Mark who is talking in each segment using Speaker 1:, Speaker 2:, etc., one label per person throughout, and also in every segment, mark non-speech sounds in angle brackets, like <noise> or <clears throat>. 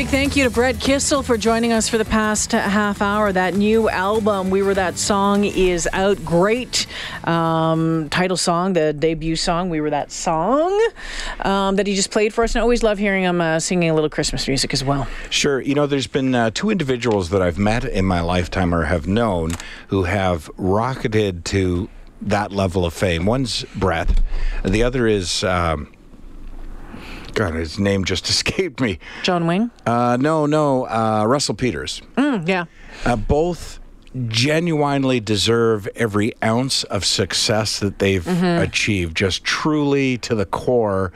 Speaker 1: Big thank you to Brett Kissel for joining us for the past half hour. That new album, We Were That Song, is out. Great um, title song, the debut song, We Were That Song, um, that he just played for us. And I always love hearing him uh, singing a little Christmas music as well.
Speaker 2: Sure. You know, there's been uh, two individuals that I've met in my lifetime or have known who have rocketed to that level of fame. One's Brett, the other is. Um, God, his name just <laughs> escaped me.
Speaker 1: John Wayne?
Speaker 2: Uh, no, no, uh, Russell Peters.
Speaker 1: Mm, yeah.
Speaker 2: Uh, both genuinely deserve every ounce of success that they've
Speaker 1: Mm-hmm.
Speaker 2: achieved. Just truly to the core,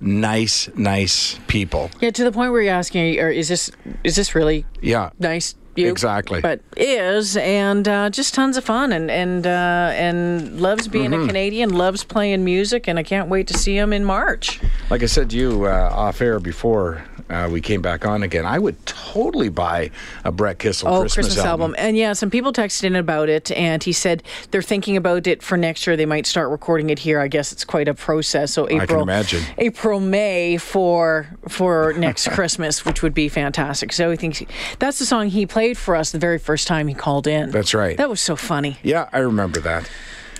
Speaker 2: nice, nice people.
Speaker 1: Yeah, to the point where you're asking, or is this is this really
Speaker 2: Yeah.
Speaker 1: nice? You?
Speaker 2: Exactly.
Speaker 1: But is and uh, just tons of fun and and uh, and loves being
Speaker 2: Mm-hmm.
Speaker 1: a Canadian, loves playing music, and I can't wait to see him in March.
Speaker 2: Like I said to you uh, off air before uh, we came back on again, I would totally buy a Brett Kissel
Speaker 1: Oh,
Speaker 2: Christmas, album.
Speaker 1: And yeah, some people texted in about it, and he said they're thinking about it for next year. They might start recording it here. I guess it's quite a process. So April,
Speaker 2: can imagine.
Speaker 1: April, May for for next <laughs> Christmas, which would be fantastic. So he thinks that's the song he played for us the very first time he called in.
Speaker 2: That's right.
Speaker 1: That was so funny.
Speaker 2: Yeah, I remember that.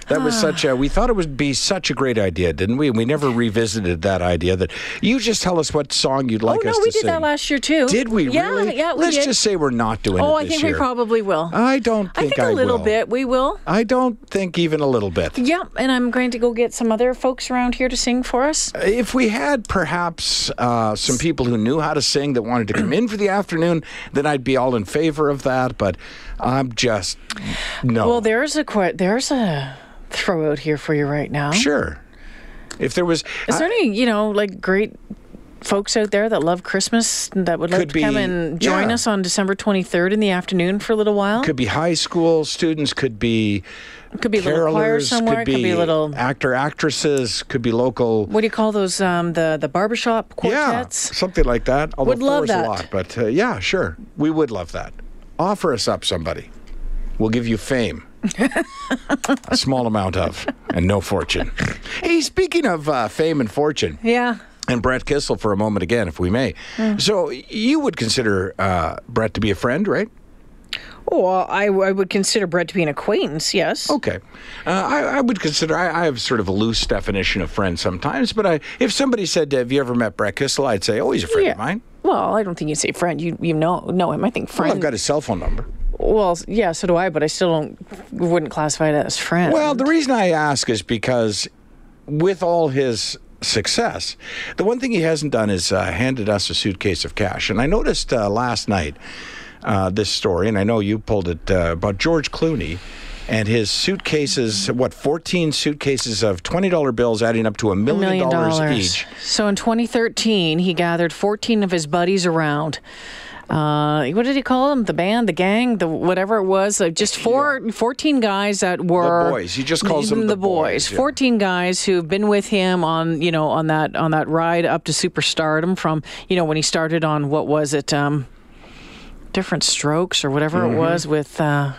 Speaker 2: That was such a. <sighs> We thought it would be such a great idea, didn't we? We never revisited that idea. That you just tell us what song you'd like us to sing oh no,
Speaker 1: we did that last year too.
Speaker 2: Did we
Speaker 1: Yeah,
Speaker 2: really?
Speaker 1: yeah. We
Speaker 2: Let's
Speaker 1: did.
Speaker 2: just say we're not doing
Speaker 1: this.
Speaker 2: Oh,
Speaker 1: I think
Speaker 2: year.
Speaker 1: we probably will.
Speaker 2: I don't think
Speaker 1: I
Speaker 2: think
Speaker 1: a little
Speaker 2: will.
Speaker 1: bit. We will.
Speaker 2: I don't think even a little bit.
Speaker 1: Yeah, and I'm going to go get some other folks around here to sing for us.
Speaker 2: If we had perhaps uh, some people who knew how to sing that wanted to come in for the afternoon, then I'd be all in favor of that. But I'm just no.
Speaker 1: Well, there's a there's a throw out here for you right now.
Speaker 2: sure. If there was,
Speaker 1: Is there any, you know, like great folks out there that love Christmas that would like
Speaker 2: Could
Speaker 1: to come and join
Speaker 2: yeah.
Speaker 1: us on December 23rd in the afternoon for a little while?
Speaker 2: could be high school students, could be
Speaker 1: Could be a little choir somewhere.
Speaker 2: could be,
Speaker 1: a little.
Speaker 2: actor actresses, could be local.
Speaker 1: What do you call those? Um, the the barbershop quartets.
Speaker 2: Yeah, something like that. Although
Speaker 1: Would love that.
Speaker 2: a lot, but uh, yeah, sure, we would love that. Offer us up, somebody. We'll give you fame. A <laughs> small amount of, and no fortune. Hey, speaking of uh, fame and fortune,
Speaker 1: Yeah.
Speaker 2: and Brett Kissel for a moment again, if we may.
Speaker 1: Hmm.
Speaker 2: So you would consider uh, Brett to be a friend, right?
Speaker 1: Oh, well, I, I would consider Brett to be an acquaintance. Yes.
Speaker 2: Okay. Uh, I, I would consider, I, I have sort of a loose definition of friend sometimes, but I, if somebody said, Have you ever met Brett Kissel? I'd say, Oh, he's a friend
Speaker 1: Yeah.
Speaker 2: of mine.
Speaker 1: Well, I don't think you'd say friend. You you know know him. I think
Speaker 2: Well,
Speaker 1: friend.
Speaker 2: I've got his cell phone number.
Speaker 1: well, yeah, so do I, but I still don't wouldn't classify it as friend.
Speaker 2: Well, the reason I ask is because with all his success, the one thing he hasn't done is uh, handed us a suitcase of cash. And I noticed uh, last night uh, this story, and I know you pulled it uh, about George Clooney. And his suitcases, what, 14 suitcases of $20 bills adding up to a million dollars each.
Speaker 1: So in 2013, he gathered 14 of his buddies around. Uh, what did he call them? The band, the gang, the whatever it was. Uh, just four, 14 guys that were the
Speaker 2: boys. He just calls them the boys, yeah.
Speaker 1: 14 guys who've been with him on, you know, on that on that ride up to superstardom from, you know, when he started on what was it, um, different strokes or whatever
Speaker 2: Mm-hmm.
Speaker 1: it was with. Uh,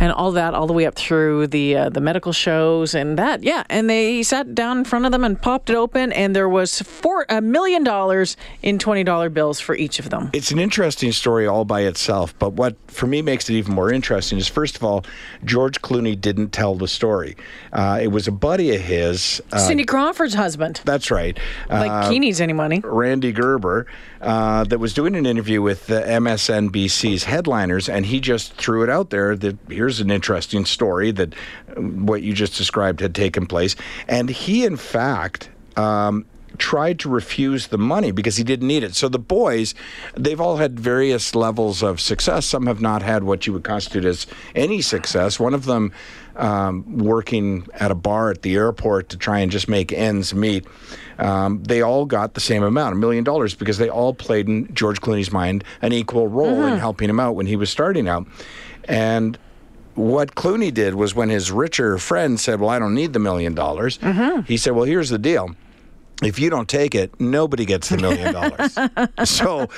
Speaker 1: and all that, all the way up through the uh, the medical shows and that, yeah. And they sat down in front of them and popped it open, and there was four a million dollars in twenty dollar bills for each of them.
Speaker 2: It's an interesting story all by itself, but what for me makes it even more interesting is first of all, George Clooney didn't tell the story. Uh, it was a buddy of his. Uh,
Speaker 1: Cindy Crawford's husband,
Speaker 2: that's right.
Speaker 1: like
Speaker 2: uh,
Speaker 1: he needs any money.
Speaker 2: Rande Gerber, uh, that was doing an interview with the MSNBC's headliners, and he just threw it out there that here's an interesting story that uh, what you just described had taken place. And he, in fact, um, tried to refuse the money because he didn't need it. So the boys, they've all had various levels of success. Some have not had what you would constitute as any success. One of them um, working at a bar at the airport to try and just make ends meet. Um, they all got the same amount, a million dollars, because they all played in George Clooney's mind an equal role in helping him out when he was starting out. And what Clooney did was when his richer friend said, Well, I don't need the million dollars, mm-hmm. he said, Well, here's the deal. If you don't take it, nobody gets the million dollars. <laughs> so,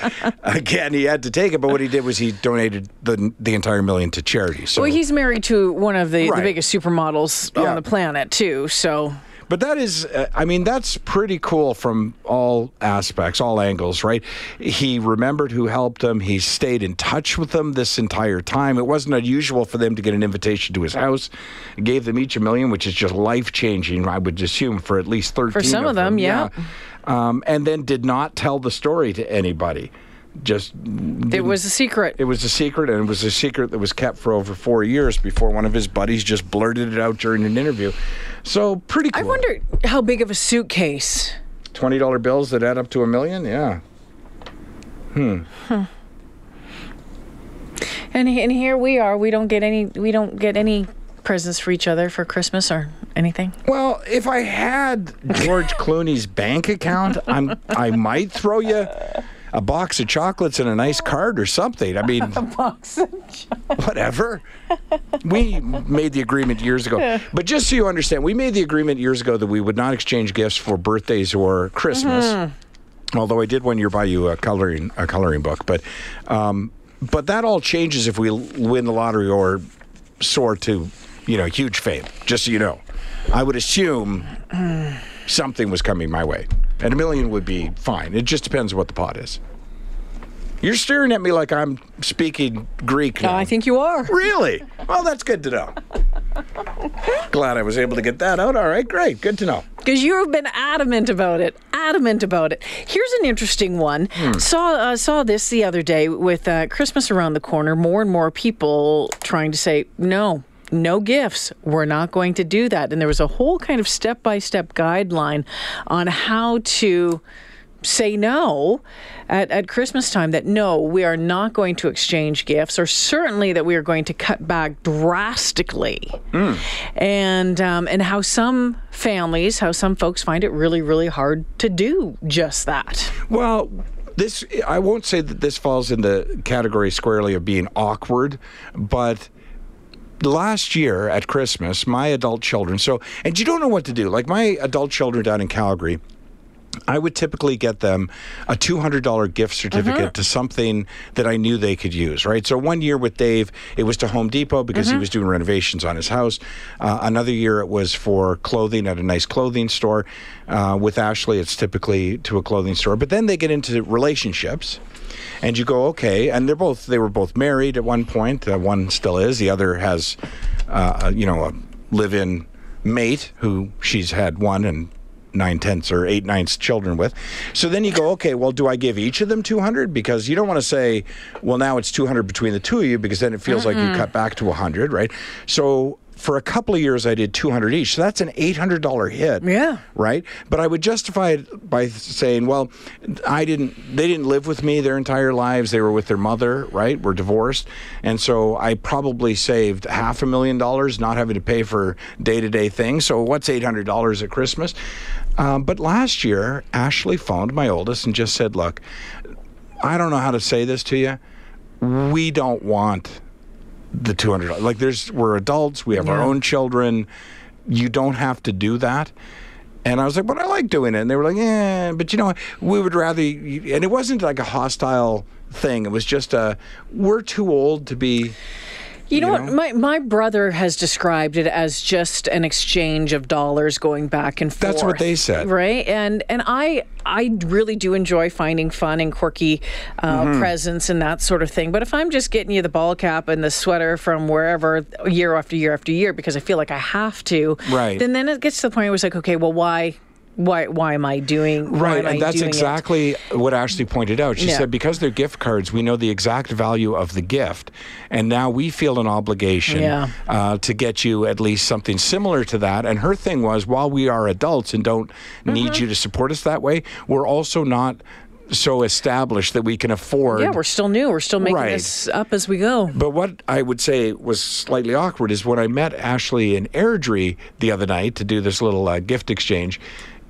Speaker 2: again, he had to take it, but what he did was he donated the the entire million to charity. So,
Speaker 1: Well, he's married to one of the, the biggest supermodels
Speaker 2: Yeah.
Speaker 1: on the planet, too. So
Speaker 2: But that is, uh, I mean, that's pretty cool from all aspects, all angles, right? He remembered who helped him. He stayed in touch with them this entire time. It wasn't unusual for them to get an invitation to his house. Gave them each a million, which is just life changing, I would assume, for at least 13 For
Speaker 1: some of them, yeah.
Speaker 2: Um, and then did not tell the story to anybody. Just
Speaker 1: it was a secret.
Speaker 2: it was a secret, and it was a secret that was kept for over four years before one of his buddies just blurted it out during an interview. So pretty cool.
Speaker 1: I wonder how big of a suitcase.
Speaker 2: Twenty dollar bills that add up to a million. Yeah.
Speaker 1: Hmm. And, and here we are. We don't get any. We don't get any presents for each other for Christmas or anything.
Speaker 2: Well, if I had George <laughs> Clooney's bank account, I'm I might throw you a box of chocolates and a nice card or something. I mean, <laughs> a
Speaker 1: Box. of chocolates.
Speaker 2: whatever. We made the agreement years ago. <laughs> But just so you understand, we made the agreement years ago that we would not exchange gifts for birthdays or Christmas. Although I did one year buy you a coloring a coloring book, but um, but that all changes if we win the lottery or soar to you know huge fame. Just so you know, I would assume <clears throat> something was coming my way, and a million would be fine. It just depends what the pot is. You're staring at me like I'm speaking Greek now.
Speaker 1: I think you are.
Speaker 2: Really? Well, that's good to know. Glad I was able to get that out. All right, great. Good to know.
Speaker 1: Because you've been adamant about it, adamant about it. Here's an interesting one. Saw uh, saw this the other day with uh, Christmas around the corner. More and more people trying to say no. No gifts. We're not going to do that. And there was a whole kind of step by step guideline on how to say no at, at Christmas time that no, we are not going to exchange gifts, or certainly that we are going to cut back drastically. And um, and how some families, how some folks find it really, really hard to do just that.
Speaker 2: Well, this I won't say that this falls in the category squarely of being awkward, but last year at Christmas, my adult children, so and you don't know what to do. Like my adult children down in Calgary, I would typically get them a $200 gift certificate to something that I knew they could use, right? So one year with Dave, it was to Home Depot because he was doing renovations on his house. Uh, another year, it was for clothing at a nice clothing store. Uh, with Ashley, it's typically to a clothing store. But then they get into relationships. And you go, okay, and they're both they were both married at one point. Uh, one still is. The other has, uh, a, you know, a live-in mate who she's had one and nine tenths or eight ninths children with. So then you go, okay, well, do I give each of them 200? Because you don't want to say, well, now it's 200 between the two of you because then it feels like you cut back to 100, right? So for a couple of years, I did 200 each. So that's an $800 hit.
Speaker 1: Yeah.
Speaker 2: Right. But I would justify it by saying, well, I didn't, they didn't live with me their entire lives. They were with their mother, right? We're divorced. And so I probably saved half a million dollars not having to pay for day to day things. So what's $800 at Christmas? Um, but last year, Ashley phoned my oldest and just said, look, I don't know how to say this to you. We don't want the two hundred. Like, there's we're adults. We have our own children. You don't have to do that. And I was like, but I like doing it. And they were like, yeah, but you know, what? we would rather. And it wasn't like a hostile thing. It was just a we're too old to be.
Speaker 1: You know,
Speaker 2: You
Speaker 1: what? My my brother has described it as just an exchange of dollars going back and forth.
Speaker 2: That's what they said.
Speaker 1: right? And and I I really do enjoy finding fun and quirky uh,
Speaker 2: Mm-hmm.
Speaker 1: presents and that sort of thing. But if I'm just getting you the ball cap and the sweater from wherever year after year after year because I feel like I have to,
Speaker 2: Right.
Speaker 1: Then then it gets to the point where it's like, okay, well, why? Why, why am I doing
Speaker 2: Right, and that's
Speaker 1: doing it?
Speaker 2: exactly what Ashley pointed out. She said because they're gift cards, we know the exact value of the gift, and now we feel an obligation
Speaker 1: Yeah.
Speaker 2: uh, to get you at least something similar to that. And her thing was, while we are adults and don't need
Speaker 1: Mm-hmm.
Speaker 2: you to support us that way, we're also not so established that we can afford.
Speaker 1: Yeah, we're still new. We're still making
Speaker 2: Right.
Speaker 1: this up as we go.
Speaker 2: But what I would say was slightly awkward is when I met Ashley in Airdrie the other night to do this little uh, gift exchange,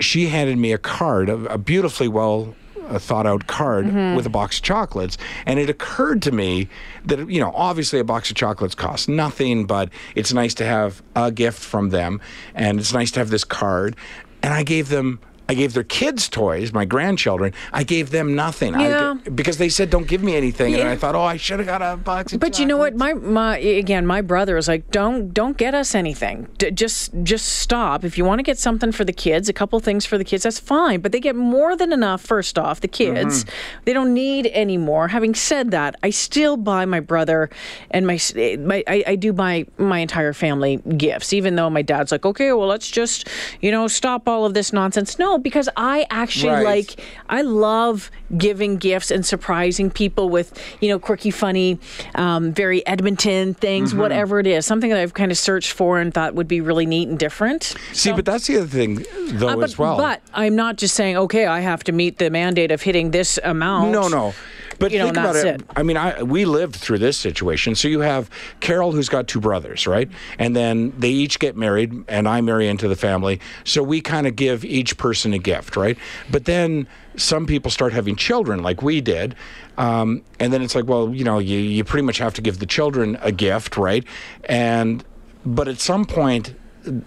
Speaker 2: she handed me a card, a, a beautifully well a thought out card
Speaker 1: Mm-hmm.
Speaker 2: with a box of chocolates. And it occurred to me that, you know, obviously a box of chocolates costs nothing, but it's nice to have a gift from them. And it's nice to have this card. And I gave them. I gave their kids toys, my grandchildren. I gave them nothing
Speaker 1: Yeah.
Speaker 2: did- because they said, "Don't give me anything," and I thought, "Oh, I should have got a box." Of
Speaker 1: But you know what? My my again, my brother was like, "Don't don't get us anything. D- just just stop. If you want to get something for the kids, a couple things for the kids, that's fine. But they get more than enough. First off, the mm-hmm. kids, they don't need any more. Having said that, I still buy my brother and my, eh, my I, I do buy my entire family gifts, even though my dad's like, okay, well, let's just you know stop all of this nonsense. No, because I actually
Speaker 2: Right.
Speaker 1: like I love giving gifts and surprising people with, you know, quirky, funny, um, very Edmonton things,
Speaker 2: Mm-hmm.
Speaker 1: whatever it is. Something that I've kind of searched for and thought would be really neat and different.
Speaker 2: See, but that's the other thing, though,
Speaker 1: Uh, but,
Speaker 2: as well.
Speaker 1: but I'm not just saying, okay, I have to meet the mandate of hitting this amount.
Speaker 2: No, no. But
Speaker 1: You know,
Speaker 2: think about it. I mean, I we lived through this situation. So you have Carol, who's got two brothers, right? And then they each get married, and I marry into the family. So we kind of give each person a gift, right? But then some people start having children, like we did. Um, and then it's like, well, you know, you, you pretty much have to give the children a gift, right? And but at some point,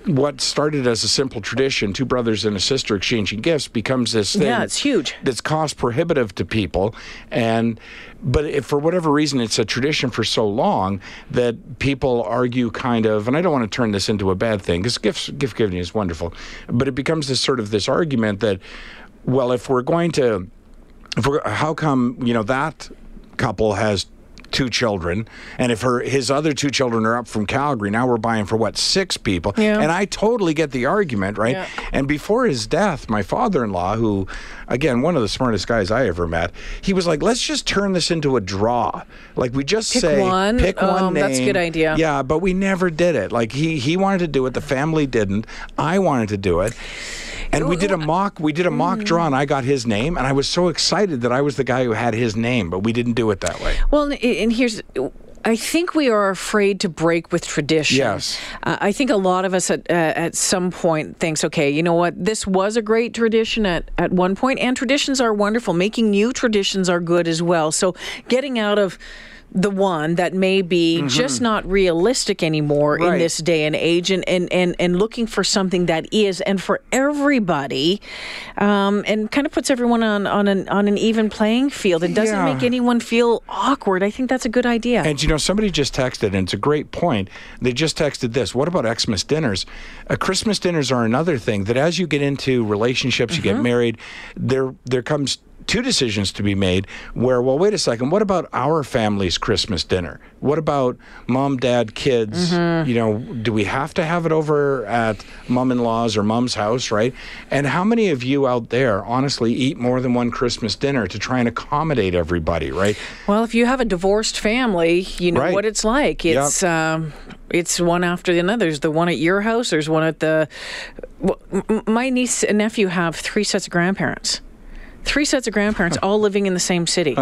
Speaker 2: what started as a simple tradition, two brothers and a sister exchanging gifts, becomes this thing.
Speaker 1: Yeah, it's huge.
Speaker 2: That's cost prohibitive to people, and but if for whatever reason it's a tradition for so long that people argue kind of, and I don't want to turn this into a bad thing because gifts gift giving is wonderful, but it becomes this sort of this argument that, well, if we're going to, if we're, how come you know that couple has two children and if her his other two children are up from Calgary now we're buying for what six people
Speaker 1: Yeah.
Speaker 2: and I totally get the argument right
Speaker 1: Yeah.
Speaker 2: and before his death my father-in-law who again one of the smartest guys I ever met he was like let's just turn this into a draw like we just
Speaker 1: Pick
Speaker 2: say
Speaker 1: one?
Speaker 2: pick one
Speaker 1: Um,
Speaker 2: name
Speaker 1: that's a good idea.
Speaker 2: yeah but we never did it like he he wanted to do it the family didn't I wanted to do it and we did a mock we did a mock
Speaker 1: Mm.
Speaker 2: draw and I got his name and I was so excited that I was the guy who had his name but we didn't do it that way
Speaker 1: Well, and here's. I think we are afraid to break with tradition.
Speaker 2: Yes.
Speaker 1: Uh, I think a lot of us at, uh, at some point thinks, okay, you know what? This was a great tradition at, at one point, and traditions are wonderful. Making new traditions are good as well. So getting out of the one that may be just not realistic anymore in
Speaker 2: Mm-hmm.
Speaker 1: This day and age and, and, and, and looking for something that is and for everybody um, and kind of puts everyone on, on, an, on an even playing field. It doesn't
Speaker 2: Yeah.
Speaker 1: make anyone feel awkward. I think that's a good idea.
Speaker 2: And you know, somebody just texted, and it's a great point. They just texted this. What about Xmas dinners? Uh, Christmas dinners are another thing that, as you get into relationships, you get married, there there comes two decisions to be made. Where, well, wait a second. What about our family's Christmas dinner? What about mom, dad, kids? You know, do we have to have it over at mom-in-law's or mom's house, right? And how many of you out there honestly eat more than one Christmas dinner to try and accommodate everybody, right?
Speaker 1: Well, if you have a divorced family, you know
Speaker 2: Right.
Speaker 1: what it's like. It's um, it's one after another. other. There's the one at your house. There's one at the. Well, my niece and nephew have three sets of grandparents. Three sets of grandparents, all living in the same city.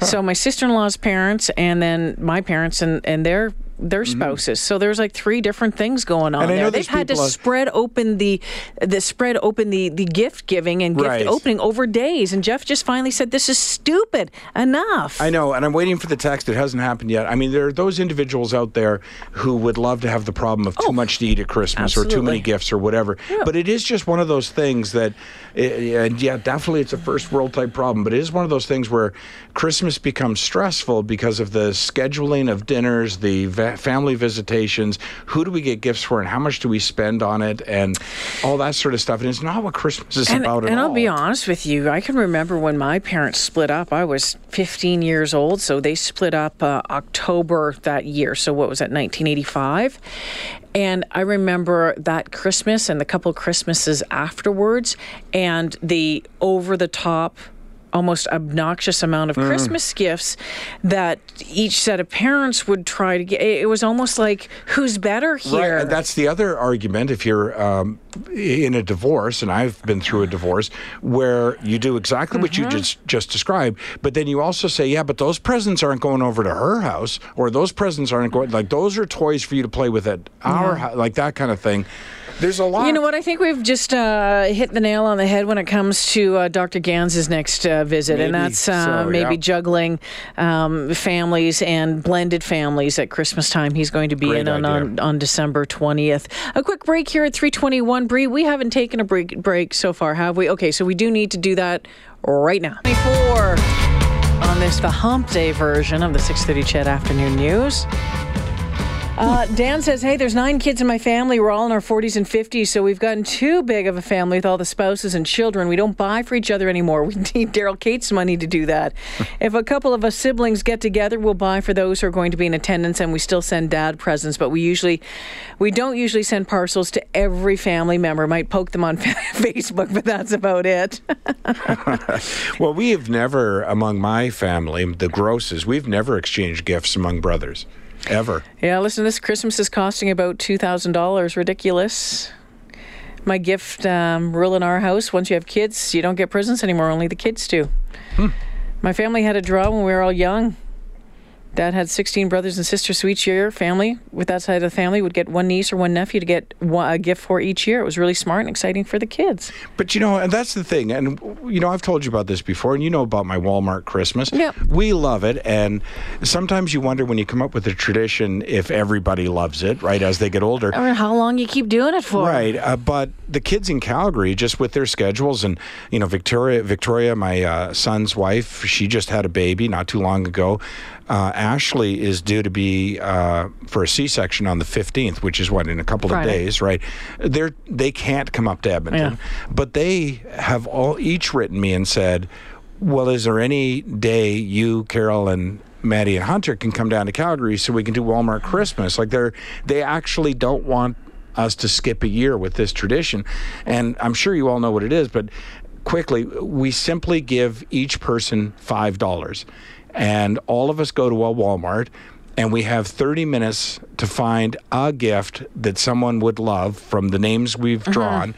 Speaker 1: so my sister-in-law's parents, and then my parents, and and their their spouses. So there's like three different things going on
Speaker 2: Mm-hmm.
Speaker 1: There. They've had to spread open the the spread open the the gift giving and gift
Speaker 2: Right.
Speaker 1: opening over days. And Jeff just finally said, "This is stupid. Enough."
Speaker 2: I know, and I'm waiting for the text. It hasn't happened yet. I mean, there are those individuals out there who would love to have the problem of too much to eat at Christmas or too many gifts or whatever. But it is just one of those things that, eh, and yeah, definitely it's a first world type problem. But it is one of those things where Christmas becomes stressful because of the scheduling of dinners, the family visitations. Who do we get gifts for, and how much do we spend on it, and all that sort of stuff. And it's not what Christmas is
Speaker 1: and,
Speaker 2: about at all. and.
Speaker 1: I'll be honest with you, I can remember when my parents split up. I was 15 years old, so they split up uh, October that year. So what was that, 1985? And I remember that Christmas and the couple Christmases afterwards, and the over the top. Almost obnoxious amount of
Speaker 2: Mm.
Speaker 1: Christmas gifts that each set of parents would try to get. It was almost like, who's better here?
Speaker 2: Right, that's the other argument. If you're um, in a divorce, and I've been through a <sighs> divorce, where you do exactly what
Speaker 1: Mm-hmm.
Speaker 2: you just just described, but then you also say, yeah, but those presents aren't going over to her house, or those presents aren't going. Like those are toys for you to play with at our house, like that kind of thing. There's a lot.
Speaker 1: You know what? I think we've just uh, hit the nail on the head when it comes to uh, Dr. Gans's next uh, visit, and that's uh,
Speaker 2: so,
Speaker 1: maybe
Speaker 2: yeah.
Speaker 1: juggling um, families and blended families at Christmas time. He's going to be
Speaker 2: Great
Speaker 1: in on, on, on December 20th. A quick break here at 321. Bree, we haven't taken a break, break so far, have we? Okay, so we do need to do that right now. 24 on this, the hump day version of the 630 CHED Afternoon News. Uh, Dan says, Hey, there's nine kids in my family. We're all in our 40s and 50s, so we've gotten too big of a family with all the spouses and children. We don't buy for each other anymore. We <laughs> need Daryl Katz' money to do that. <laughs> if a couple of us siblings get together, we'll buy for those who are going to be in attendance, and we still send dad presents, but we usually, we don't usually send parcels to every family member. Might poke them on <laughs> Facebook, but that's about it.
Speaker 2: Well, we have never, among my family, the grosses, we've never exchanged gifts among brothers, ever.
Speaker 1: Yeah, listen, this Christmas is costing about $2,000. Ridiculous. My gift um, rule in our house once you have kids, you don't get presents anymore, only the kids do. My family had a draw when we were all young. Dad had 16 brothers and sisters, so each year, family with that side of the family would get one niece or one nephew to get one, a gift for each year. It was really smart and exciting for the kids.
Speaker 2: But you know, and that's the thing. And you know, I've told you about this before, and you know about my Walmart Christmas.
Speaker 1: Yep.
Speaker 2: We love it, and sometimes you wonder when you come up with a tradition if everybody loves it, right? As they get older.
Speaker 1: I mean, how long you keep doing it for?
Speaker 2: Right, uh, but the kids in Calgary, just with their schedules, and you know, Victoria, Victoria, my uh, son's wife, she just had a baby not too long ago. Uh, Ashley is due to be uh, for a C-section on the 15th, which is what in a couple
Speaker 1: Friday.
Speaker 2: of days, right? They're they can't come up to Edmonton, but they have all each written me and said, "Well, is there any day you, Carol, and Maddie and Hunter can come down to Calgary so we can do Walmart Christmas?" Like they're they actually don't want us to skip a year with this tradition. And I'm sure you all know what it is, but quickly, we simply give each person $5. And all of us go to a Walmart and we have 30 minutes to find a gift that someone would love from the names we've drawn.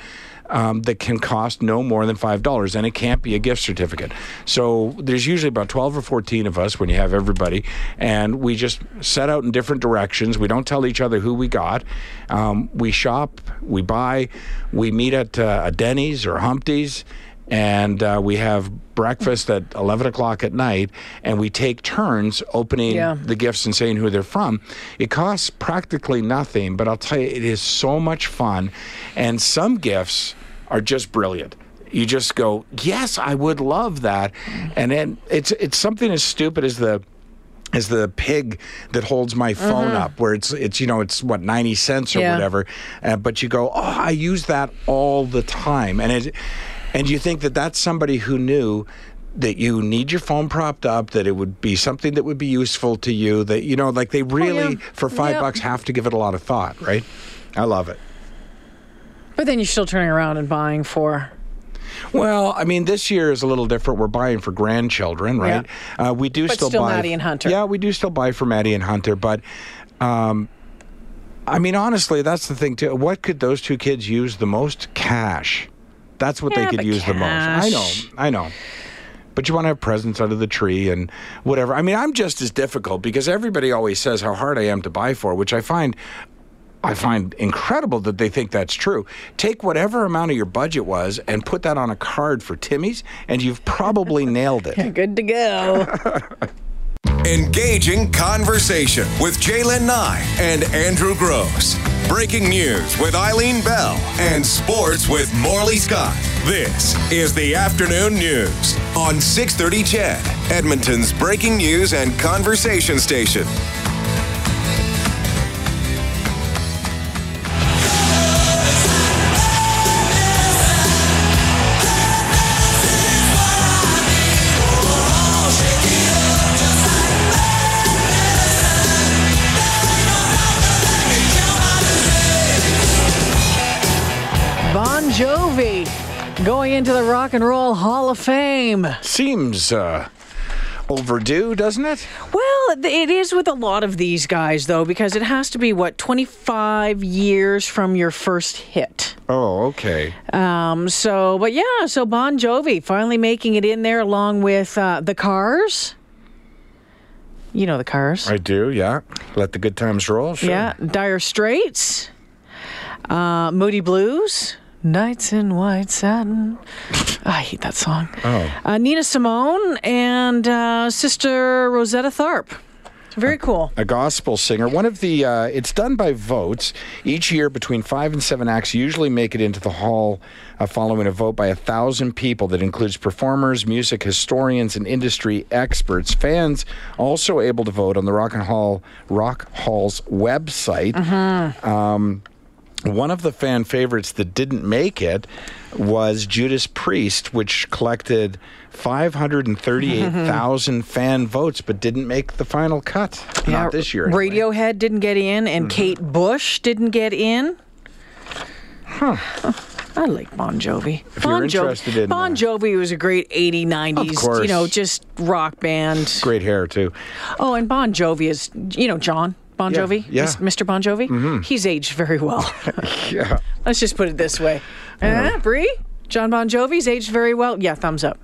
Speaker 2: Um, that can cost no more than five dollars, and it can't be a gift certificate. So there's usually about twelve or fourteen of us when you have everybody, and we just set out in different directions. We don't tell each other who we got. Um, we shop, we buy, we meet at uh, a Denny's or Humpty's, and uh, we have breakfast at 11 o'clock at night and we take turns opening
Speaker 1: Yeah.
Speaker 2: the gifts and saying who they're from. It costs practically nothing but i'll tell you it is so much fun. And some gifts are just brilliant. You just go yes i would love that. And then it's it's something as stupid as the as the pig that holds my phone up where it's it's you know it's what 90 cents or
Speaker 1: Yeah.
Speaker 2: whatever. Uh, but you go oh i use that all the time. And it and you think that that's somebody who knew that you need your phone propped up that it would be something that would be useful to you that you know like they really for five
Speaker 1: Yep.
Speaker 2: bucks have to give it a lot of thought right i love it
Speaker 1: But then you're still turning around and buying for.
Speaker 2: Well, I mean, this year is a little different. We're buying for grandchildren, right? Uh, we do
Speaker 1: But
Speaker 2: still,
Speaker 1: still
Speaker 2: buy
Speaker 1: Maddie and Hunter.
Speaker 2: Yeah, we do still buy for Maddie and Hunter, but um, I mean, honestly, that's the thing too. What could those two kids use the most? Cash. That's what
Speaker 1: Yeah,
Speaker 2: they could use the most. I know. I know. But you want to have presents under the tree and whatever. I mean, I'm just as difficult because everybody always says how hard I am to buy for, which I find I find incredible that they think that's true. Take whatever amount of your budget was and put that on a card for Timmy's, and you've probably nailed it.
Speaker 1: Good to go. <laughs>
Speaker 3: Engaging conversation with Jaylen Nye and Andrew Grose. Breaking news with Eileen Bell and sports with Morley Scott. This is the afternoon news on 630 CHED, Edmonton's breaking news and conversation station.
Speaker 1: Into the Rock and Roll Hall of Fame.
Speaker 2: Seems uh, overdue, doesn't it?
Speaker 1: Well, it is with a lot of these guys, though, because it has to be, what, 25 years from your first hit.
Speaker 2: Oh, okay.
Speaker 1: Um, so, but yeah, so Bon Jovi finally making it in there along with uh, the Cars. You know the Cars.
Speaker 2: I do, yeah. Let the good times roll. Sure.
Speaker 1: Yeah, Dire Straits. Uh, Moody Blues. Nights in White Satin. I hate that song.
Speaker 2: Oh.
Speaker 1: Uh, Nina Simone and uh, Sister Rosetta Tharpe. Very cool.
Speaker 2: a gospel singer. One of the, uh, it's done by votes. Each year, between five and seven acts usually make it into the hall uh, following a vote by a thousand people that includes performers, music historians, and industry experts. Fans also able to vote on the Rock and Hall Rock Hall's website. Um, one of the fan favorites that didn't make it was Judas Priest, which collected 538,000 fan votes but didn't make the final cut. Not this year. anyway.
Speaker 1: Radiohead didn't get in, and Kate Bush didn't get in. Huh. I like Bon Jovi.
Speaker 2: If
Speaker 1: bon
Speaker 2: you're
Speaker 1: Jovi.
Speaker 2: interested in,
Speaker 1: Bon
Speaker 2: uh,
Speaker 1: Jovi was a great 80s, 90s, you know, just rock band.
Speaker 2: Great hair, too.
Speaker 1: Oh, and Bon Jovi is, you know, John Bon
Speaker 2: Yeah,
Speaker 1: Jovi,
Speaker 2: yeah. Mm-hmm.
Speaker 1: Mr. Bon Jovi. He's aged very well. <laughs>
Speaker 2: Yeah. <laughs>
Speaker 1: Let's just put it this way. Uh, Brie, John Bon Jovi's aged very well. Yeah, thumbs up.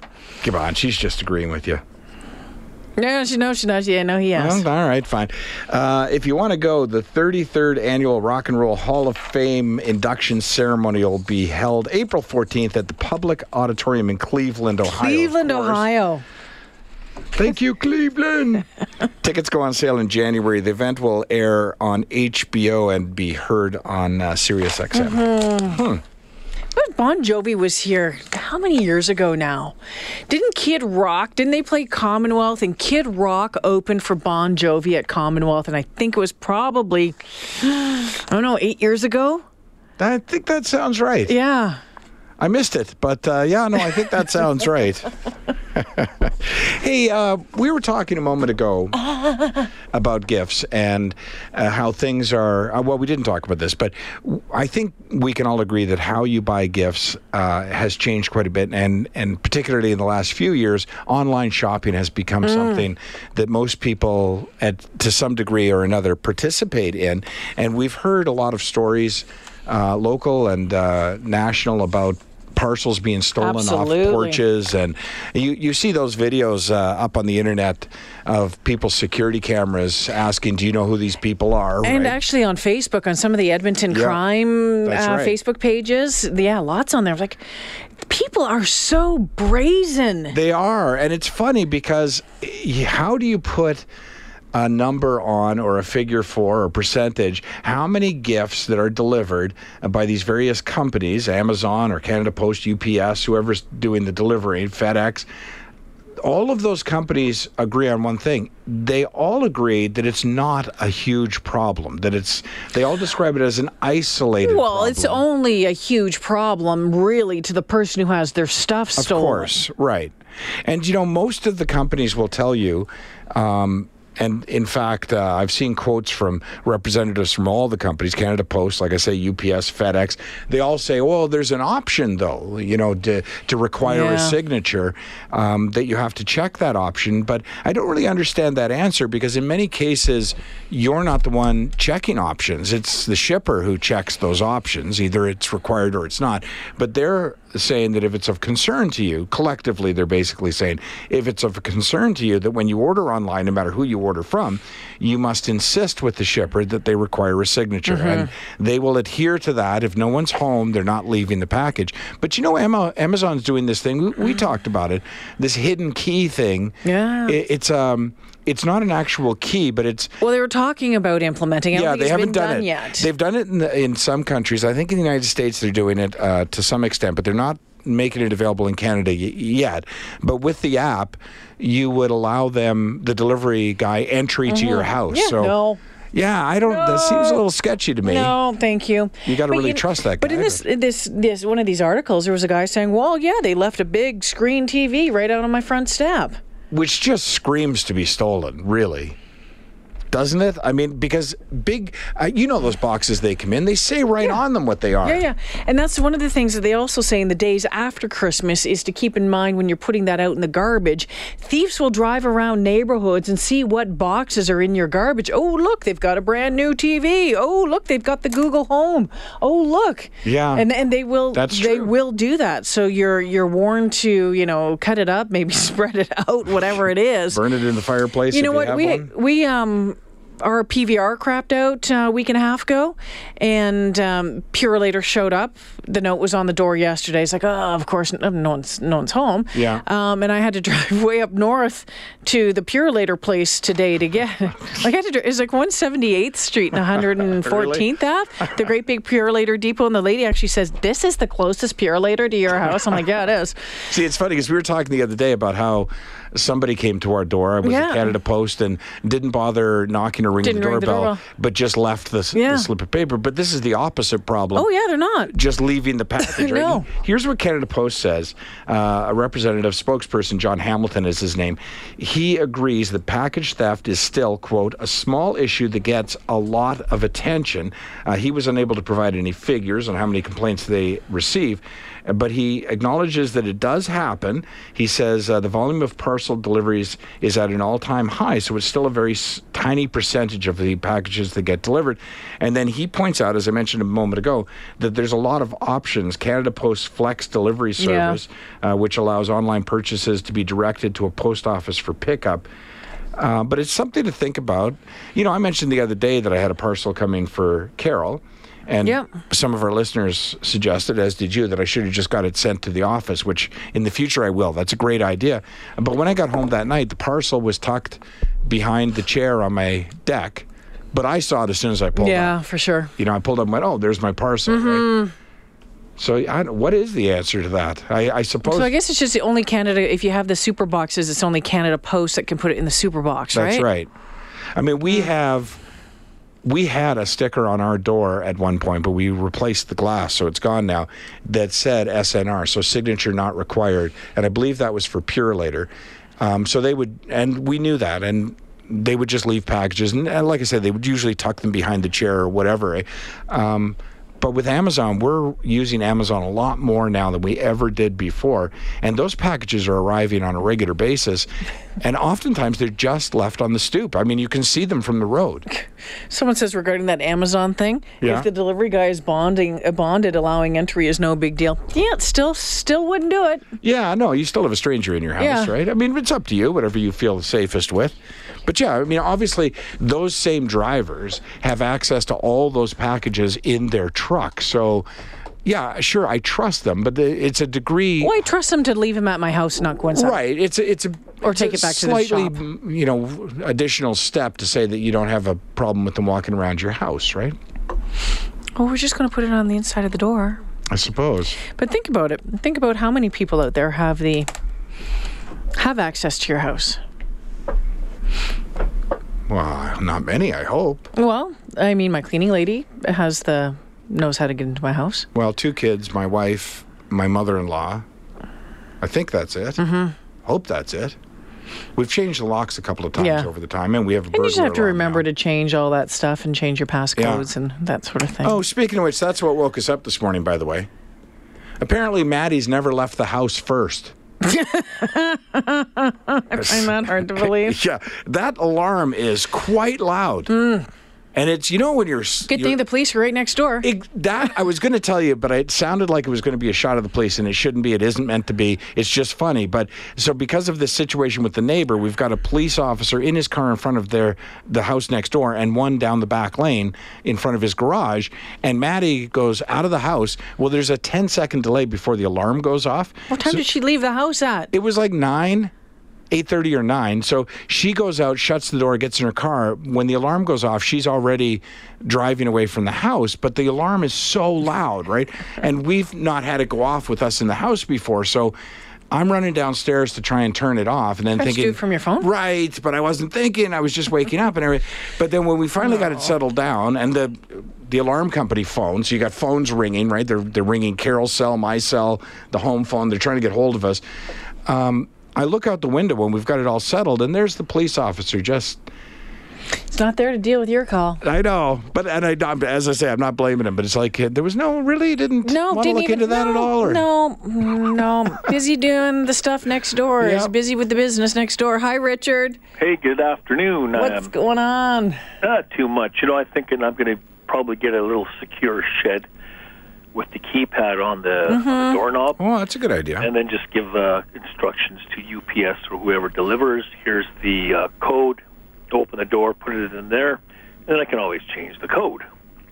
Speaker 2: Come on, she's just agreeing with you.
Speaker 1: No, she knows she knows. Yeah, no, he has.
Speaker 2: Well, all right, fine. Uh, if you want to go, the 33rd annual Rock and Roll Hall of Fame induction ceremony will be held April 14th at the Public Auditorium in Cleveland, Ohio.
Speaker 1: Cleveland. Ohio.
Speaker 2: Thank you, Cleveland. <laughs> <laughs> Tickets go on sale in January. The event will air on HBO and be heard on uh, Sirius XM.
Speaker 1: Mm-hmm. But Bon Jovi was here how many years ago now? Didn't Kid Rock, didn't they play Commonwealth? And Kid Rock opened for Bon Jovi at Commonwealth, and I think it was probably, <gasps> I don't know, eight years ago?
Speaker 2: I think that sounds right.
Speaker 1: Yeah.
Speaker 2: I missed it, but uh, yeah, no, I think that sounds right. <laughs> hey, uh, we were talking a moment ago <laughs> about gifts and uh, how things are. Uh, well, we didn't talk about this, but I think we can all agree that how you buy gifts uh, has changed quite a bit, and and particularly in the last few years, online shopping has become something that most people, at to some degree or another, participate in, and we've heard a lot of stories, uh, local and uh, national, about parcels being stolen
Speaker 1: Absolutely.
Speaker 2: off porches and you, you see those videos uh, up on the internet of people's security cameras asking do you know who these people are
Speaker 1: And
Speaker 2: right?
Speaker 1: actually on Facebook, on some of the Edmonton
Speaker 2: Yeah,
Speaker 1: crime uh,
Speaker 2: right.
Speaker 1: Facebook pages, yeah, lots on there. Like, people are so brazen.
Speaker 2: They are, and it's funny because how do you put a number on or a figure for or percentage how many gifts that are delivered by these various companies, Amazon or Canada Post, UPS, whoever's doing the delivery, FedEx, all of those companies agree on one thing. They all agree that it's not a huge problem. That it's they all describe it as an isolated.
Speaker 1: Well, it's only a huge problem, really, to the person who has their stuff stolen.
Speaker 2: Of course, right. And you know, most of the companies will tell you. Um, and in fact, uh, I've seen quotes from representatives from all the companies, Canada Post, like I say, UPS, FedEx. They all say, "Well, there's an option, though, you know, to to require a signature um, that you have to check that option." But I don't really understand that answer because in many cases, you're not the one checking options. It's the shipper who checks those options. Either it's required or it's not. But they're saying that if it's of concern to you, collectively, they're basically saying if it's of concern to you that when you order online, no matter who you order from, you must insist with the shipper that they require a signature. And they will adhere to that. If no one's home, they're not leaving the package. But you know, Amazon's doing this thing. We, we talked about it. This hidden key thing.
Speaker 1: Yeah.
Speaker 2: It, it's um, it's not an actual key, but it's
Speaker 1: Well, they were talking about implementing it.
Speaker 2: Yeah, they haven't done,
Speaker 1: done
Speaker 2: it
Speaker 1: yet.
Speaker 2: They've done it in, the, in some countries. I think in the United States they're doing it uh, to some extent, but they're not making it available in Canada y- yet. But with the app, you would allow them the delivery guy entry to your house.
Speaker 1: Mm-hmm. Yeah,
Speaker 2: so
Speaker 1: no.
Speaker 2: yeah, I don't. That seems a little sketchy to me.
Speaker 1: No, thank you.
Speaker 2: You gotta
Speaker 1: But
Speaker 2: really
Speaker 1: know-
Speaker 2: trust that guy.
Speaker 1: But in this, this, this, one of these articles, there was a guy saying, "Well, yeah, they left a big screen TV right out on my front step."
Speaker 2: Which just screams to be stolen, really. Doesn't it? I mean, because big, uh, you know, those boxes they come in, they say right on them what they are.
Speaker 1: Yeah, yeah. And that's one of the things that they also say in the days after Christmas is to keep in mind when you're putting that out in the garbage. Thieves will drive around neighborhoods and see what boxes are in your garbage. Oh, look, they've got a brand new TV. Oh, look, they've got the Google Home. Oh, look.
Speaker 2: Yeah.
Speaker 1: And and they will
Speaker 2: That's
Speaker 1: they
Speaker 2: true.
Speaker 1: will do that. So you're you're warned to, you know, cut it up, <laughs> maybe spread it out, whatever it is.
Speaker 2: Burn it in the fireplace.
Speaker 1: You know what? we
Speaker 2: one.
Speaker 1: we um our PVR crapped out uh, a week and a half ago, and um, showed up. The note was on the door yesterday. It's like, oh, of course, no one's no one's home.
Speaker 2: Yeah.
Speaker 1: Um, and I had to <laughs> drive way up north to the Purolator place today to get. <laughs> like I had to. It's like 178th Street and <laughs> 114th Ave, the great big Purolator depot. And the lady actually says, "This is the closest Purolator to your house." I'm like, "Yeah, it is."
Speaker 2: See, it's funny because we were talking the other day about how somebody came to our door. It was
Speaker 1: Yeah.
Speaker 2: Canada Post and didn't bother knocking or ringing the
Speaker 1: ring the
Speaker 2: doorbell,
Speaker 1: doorbell.
Speaker 2: but just left the,
Speaker 1: Yeah.
Speaker 2: the slip of paper. But this is the opposite problem.
Speaker 1: Oh yeah, they're not.
Speaker 2: Just leaving the package. <laughs> right?
Speaker 1: No.
Speaker 2: Here's what Canada Post says. Uh, a representative spokesperson, John Hamilton is his name. He agrees that package theft is still, quote, a small issue that gets a lot of attention. Uh, he was unable to provide any figures on how many complaints they receive, but he acknowledges that it does happen. He says uh, the volume of parcel deliveries is at an all time high, so it's still a very s- tiny percentage of the packages that get delivered. And then he points out, as I mentioned a moment ago, that there's a lot of options. Canada Post Flex delivery
Speaker 1: Yeah.
Speaker 2: service, uh, which allows online purchases to be directed to a post office for pickup. Uh, but it's something to think about. You know, I mentioned the other day that I had a parcel coming for Carol. And
Speaker 1: Yep.
Speaker 2: some of our listeners suggested, as did you, that I should have just got it sent to the office, which in the future I will. That's a great idea. But when I got home that night, the parcel was tucked behind the chair on my deck. But I saw it as soon as I pulled up.
Speaker 1: Yeah, for sure.
Speaker 2: You know, I pulled up and went, oh, there's my parcel.
Speaker 1: Mm-hmm.
Speaker 2: Right? So I, what is the answer to that? I, I suppose
Speaker 1: So I guess it's just the only Canada. If you have the super boxes, it's only Canada Post that can put it in the super box, right?
Speaker 2: That's right. I mean, we have we had a sticker on our door at one point, but we replaced the glass, so it's gone now. That said SNR, so signature not required, and I believe that was for Purolator. Um, so they would, and we knew that, and they would just leave packages, and, and like I said, they would usually tuck them behind the chair or whatever. eh? Um, but with Amazon, we're using Amazon a lot more now than we ever did before. And those packages are arriving on a regular basis. And oftentimes they're just left on the stoop. I mean, you can see them from the road. <laughs>
Speaker 1: Someone says regarding that Amazon thing,
Speaker 2: Yeah.
Speaker 1: if the delivery guy is bonding, uh, bonded, allowing entry is no big deal. Yeah, still, still wouldn't do it.
Speaker 2: Yeah, no, you still have a stranger in your house,
Speaker 1: Yeah.
Speaker 2: right? I mean, it's up to you, whatever you feel safest with. But yeah, I mean, obviously, those same drivers have access to all those packages in their truck. So, yeah, sure, I trust them, but the, it's a degree.
Speaker 1: Well, I trust them to leave him at my house, not go inside.
Speaker 2: Right. It's a, it's a
Speaker 1: Or
Speaker 2: it's
Speaker 1: take it back to the
Speaker 2: slightly,
Speaker 1: shop.
Speaker 2: you know, additional step to say that you don't have a problem with them walking around your house, right?
Speaker 1: Oh, we're just going to put it on the inside of the door.
Speaker 2: I suppose.
Speaker 1: But think about it. Think about how many people out there have the have access to your house.
Speaker 2: Well, not many, I hope.
Speaker 1: Well, I mean, my cleaning lady has the knows how to get into my house.
Speaker 2: Well, two kids, my wife, my mother-in-law. I think that's it. Mm-hmm. Hope that's it. We've changed the locks a couple of times
Speaker 1: Yeah.
Speaker 2: over the time, and we have a
Speaker 1: And you just have to remember
Speaker 2: now.
Speaker 1: to change all that stuff and change your passcodes and that sort of thing.
Speaker 2: Oh, speaking of which, that's what woke us up this morning, by the way. Apparently, Maddie's never left the house first. <laughs> <laughs>
Speaker 1: I find that hard to <laughs> believe.
Speaker 2: Yeah, that alarm is quite loud. And it's, you know, when you're.
Speaker 1: Good
Speaker 2: you're-
Speaker 1: thing the police are right next door.
Speaker 2: It, that I was going to tell you, but it sounded like it was going to be a shot of the police, and it shouldn't be. It isn't meant to be. It's just funny. But so because of this situation with the neighbor, we've got a police officer in his car in front of their the house next door, and one down the back lane in front of his garage. And Maddie goes out of the house. Well, there's a 10 second delay before the alarm goes off.
Speaker 1: what time
Speaker 2: So-
Speaker 1: did she leave the house at?
Speaker 2: it was like nine. 8:30 or 9 so she goes out shuts the door gets in her car when the alarm goes off she's already driving away from the house but the alarm is so loud right and we've not had it go off with us in the house before so I'm running downstairs to try and turn it off, and then thinking,
Speaker 1: from your phone?
Speaker 2: right? But I wasn't thinking. I was just waking up and everything. But then when we finally got it settled down, and the the alarm company phone, so you got phones ringing, right? They're they're ringing Carol's cell, my cell, the home phone. They're trying to get hold of us. Um, I look out the window when we've got it all settled, and there's the police officer just.
Speaker 1: It's not there to deal with your call.
Speaker 2: I know, but and I, I'm- as I say, I'm not blaming him, but it's like there was no really didn't
Speaker 1: No,
Speaker 2: want to
Speaker 1: didn't
Speaker 2: look
Speaker 1: even
Speaker 2: into that
Speaker 1: no,
Speaker 2: at all. Or?
Speaker 1: No, no. <laughs> busy doing the stuff next door. Is busy with the business next door. Hi, Richard.
Speaker 4: Hey, good afternoon.
Speaker 1: What's
Speaker 4: Um,
Speaker 1: going on?
Speaker 4: not too much. You know, I'm thinking I'm going to probably get a little secure shed with the keypad on the,
Speaker 1: Mm-hmm.
Speaker 4: the doorknob,
Speaker 2: Oh, that's a good idea.
Speaker 4: and then just give uh, instructions to UPS or whoever delivers. Here's the uh, code. open the door, put it in there, and then I can always change the code.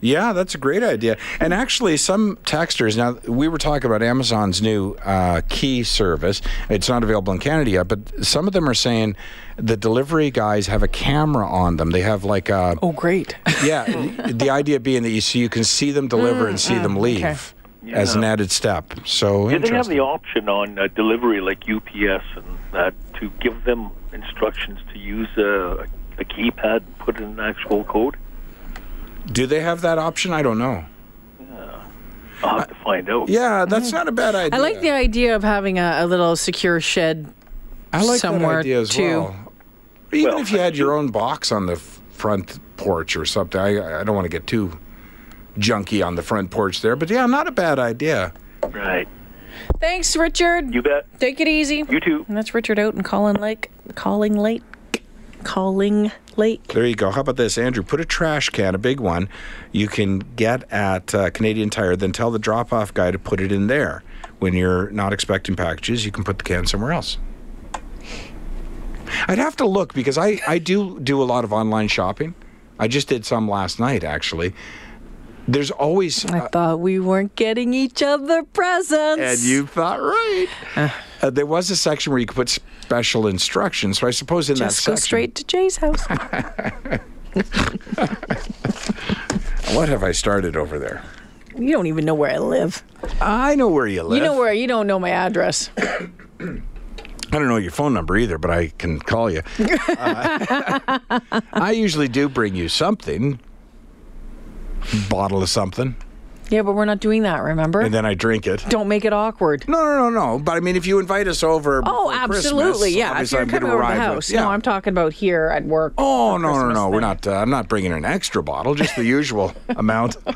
Speaker 2: Yeah, that's a great idea. And actually, some texters now we were talking about Amazon's new uh, key service. It's not available in Canada yet, but some of them are saying the delivery guys have a camera on them. They have like a
Speaker 1: Oh, great. <laughs>
Speaker 2: yeah. the idea being that you see you can see them deliver and see mm, them mm, leave
Speaker 1: okay.
Speaker 2: as an added step. So
Speaker 4: Yeah, they have the option on uh, delivery like UPS and that to give them instructions to use a, a keypad and put in an actual code.
Speaker 2: Do they have that option? I don't know. Yeah.
Speaker 4: I'll have to find out.
Speaker 2: Yeah, that's mm. not a bad idea.
Speaker 1: I like the idea of having a, a little secure shed.
Speaker 2: I like
Speaker 1: somewhere
Speaker 2: that idea as
Speaker 1: too.
Speaker 2: well. Even
Speaker 4: Well,
Speaker 2: if you had your own box on the front porch or something, I, I don't want to get too junky on the front porch there, but yeah, not a bad idea.
Speaker 4: Right.
Speaker 1: Thanks, Richard.
Speaker 4: You bet.
Speaker 1: Take it easy.
Speaker 4: You too.
Speaker 1: And that's Richard out in Calling Lake. Calling Lake. Calling Lake.
Speaker 2: There you go. How about this, Andrew? Put a trash can, a big one, you can get at uh, Canadian Tire, then tell the drop off guy to put it in there. When you're not expecting packages, you can put the can somewhere else. I'd have to look because I, I do do a lot of online shopping. I just did some last night, actually. There's always.
Speaker 1: I thought we weren't getting each other presents.
Speaker 2: And you thought right. Uh, there was a section where you could put special instructions. So I suppose in
Speaker 1: just
Speaker 2: that
Speaker 1: go
Speaker 2: section.
Speaker 1: straight to Jay's house. <laughs>
Speaker 2: What have I started over there?
Speaker 1: you don't even know where I live.
Speaker 2: I know where you live.
Speaker 1: You know where you don't know my address. <coughs>
Speaker 2: I don't know your phone number either, but I can call you. <laughs> Uh, I usually do bring you something, bottle of something,
Speaker 1: Yeah, but we're not doing that, remember?
Speaker 2: and then I drink it.
Speaker 1: don't make it awkward.
Speaker 2: No, no, no, no. But I mean, if you invite us over,
Speaker 1: Oh, absolutely.
Speaker 2: Christmas,
Speaker 1: yeah. If you're coming over
Speaker 2: arrive.
Speaker 1: the
Speaker 2: with-
Speaker 1: house.
Speaker 2: yeah.
Speaker 1: No, I'm talking about here at work.
Speaker 2: Oh no, no,
Speaker 1: Christmas
Speaker 2: no! We're not. Uh, I'm not bringing an extra bottle, just the usual <laughs> amount. <laughs>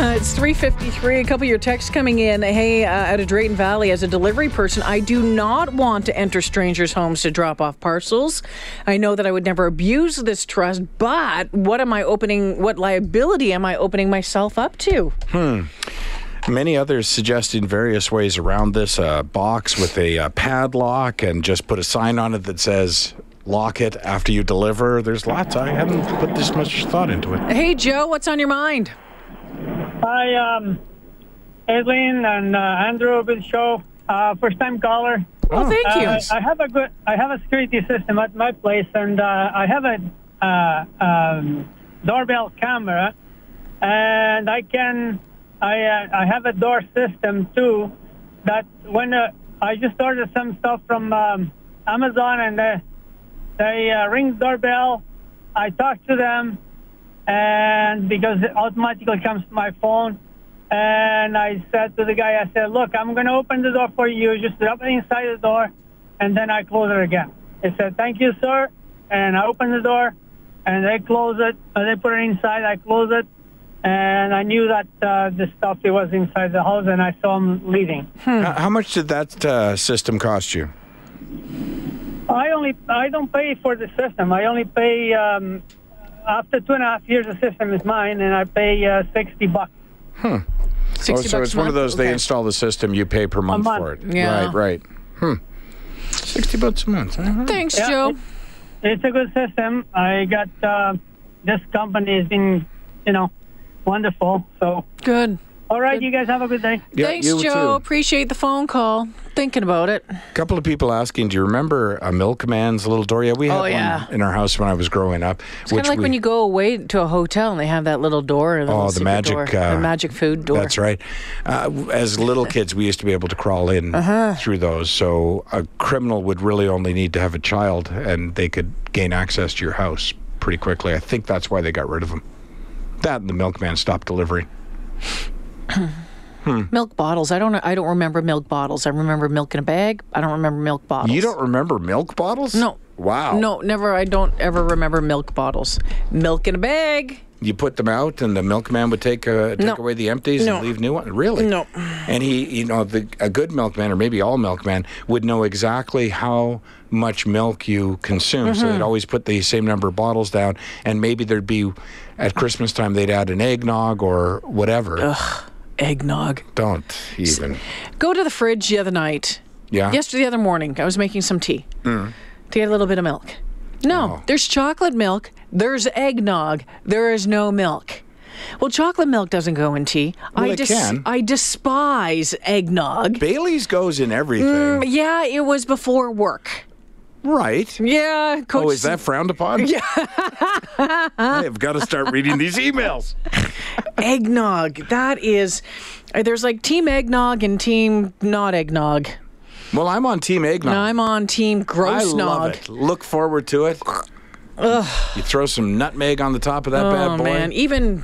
Speaker 2: <laughs>
Speaker 1: It's 3.53. A couple of your texts coming in. Hey, uh, out of Drayton Valley, as a delivery person, I do not want to enter strangers' homes to drop off parcels. I know that I would never abuse this trust, but what am I opening, what liability am I opening myself up to? Hmm.
Speaker 2: Many others suggesting various ways around this uh, box with a uh, padlock and just put a sign on it that says "lock it after you deliver." There's lots. I haven't put this much thought into it.
Speaker 1: Hey, Joe, what's on your mind?
Speaker 5: Hi, um, Aileen and uh, Andrew, good show. Uh, first time caller.
Speaker 1: Oh, thank you.
Speaker 5: Uh, I have a good, I have a security system at my place, and uh, I have a uh, um, doorbell camera, and I can, I, uh, I have a door system too. That when uh, I just ordered some stuff from um, Amazon, and they uh, ring doorbell, I talk to them, and because it automatically comes to my phone. And I said to the guy, I said, look, I'm going to open the door for you. Just drop it inside the door, and then I close it again. He said, thank you, sir. And I open the door, and they close it. They put it inside. I close it. And I knew that uh, the stuff it was inside the house, and I saw him leaving.
Speaker 2: H- How much did that uh, system cost you?
Speaker 5: I only I don't pay for the system. I only pay um, after two and a half years. The system is mine, and I pay uh, sixty bucks.
Speaker 1: 60
Speaker 2: oh, so
Speaker 1: bucks
Speaker 2: it's
Speaker 1: a
Speaker 2: one of
Speaker 1: month?
Speaker 2: those they install the system, you pay per month,
Speaker 5: month.
Speaker 2: for it.
Speaker 1: Yeah.
Speaker 2: Right, right. Hmm. Sixty bucks a month. Uh-huh.
Speaker 1: Thanks,
Speaker 5: Yeah,
Speaker 1: Joe.
Speaker 5: it- It's a good system. I got uh, this company has been, you know, wonderful. So,
Speaker 1: Good.
Speaker 5: All right, you guys have a good day.
Speaker 2: Yeah,
Speaker 1: Thanks,
Speaker 2: you
Speaker 1: Joe.
Speaker 2: too.
Speaker 1: Appreciate the phone call. Thinking about it.
Speaker 2: A couple of people asking, do you remember a milkman's little door? Yeah, we had
Speaker 1: Oh, yeah.
Speaker 2: one in our house when I was growing up.
Speaker 1: It's kind of like
Speaker 2: we-
Speaker 1: when you go away to a hotel and they have that little door. The
Speaker 2: Oh,
Speaker 1: little
Speaker 2: the magic,
Speaker 1: door,
Speaker 2: uh,
Speaker 1: the magic food door.
Speaker 2: That's right. Uh, as little <laughs> kids, we used to be able to crawl in
Speaker 1: Uh-huh.
Speaker 2: through those. So a criminal would really only need to have a child, and they could gain access to your house pretty quickly. I think that's why they got rid of them. That and the milkman stopped delivering.
Speaker 1: Milk bottles. I don't. I don't remember milk bottles. I remember milk in a bag. I don't remember milk bottles.
Speaker 2: You don't remember milk bottles?
Speaker 1: No.
Speaker 2: Wow.
Speaker 1: No, never. I don't ever remember milk bottles. Milk in a bag.
Speaker 2: You put them out, and the milkman would take uh, take
Speaker 1: No.
Speaker 2: away the empties
Speaker 1: No.
Speaker 2: and leave new ones. Really?
Speaker 1: No.
Speaker 2: And he, you know, the, a good milkman, or maybe all milkman, would know exactly how much milk you consume. So
Speaker 1: Mm-hmm.
Speaker 2: they'd always put the same number of bottles down, and maybe there'd be at Christmas time they'd add an eggnog or whatever.
Speaker 1: Eggnog.
Speaker 2: Don't even.
Speaker 1: Go to the fridge the other night.
Speaker 2: Yeah.
Speaker 1: Yesterday, the other morning, I was making some tea. to get a little bit of milk. No,
Speaker 2: Oh.
Speaker 1: there's chocolate milk, there's eggnog, there is no milk. Well, chocolate milk doesn't go in tea.
Speaker 2: Well,
Speaker 1: I
Speaker 2: it can.
Speaker 1: I despise eggnog.
Speaker 2: Bailey's goes in everything.
Speaker 1: Mm, yeah, it was before work.
Speaker 2: Right.
Speaker 1: Yeah, coach.
Speaker 2: Oh, is that frowned upon? Yeah. <laughs> I have got to start reading these emails.
Speaker 1: eggnog? That is. uh, There's like team eggnog and team not eggnog.
Speaker 2: Well, I'm on Team Eggnog.
Speaker 1: Now I'm on team
Speaker 2: I
Speaker 1: gross
Speaker 2: love
Speaker 1: nog.
Speaker 2: it. Look forward to it. You throw some nutmeg on the top of that
Speaker 1: Oh
Speaker 2: bad boy.
Speaker 1: man, even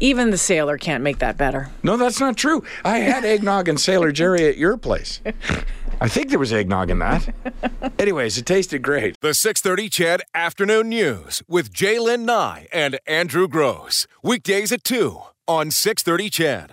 Speaker 1: even the sailor can't make that better.
Speaker 2: No, that's not true. I had eggnog and Sailor Jerry at your place. <laughs> I think there was eggnog in that. <laughs> Anyways, it tasted great.
Speaker 3: The 630 CHED Afternoon News with Jaylen Nye and Andrew Grose. Weekdays at 2 on 630 CHED.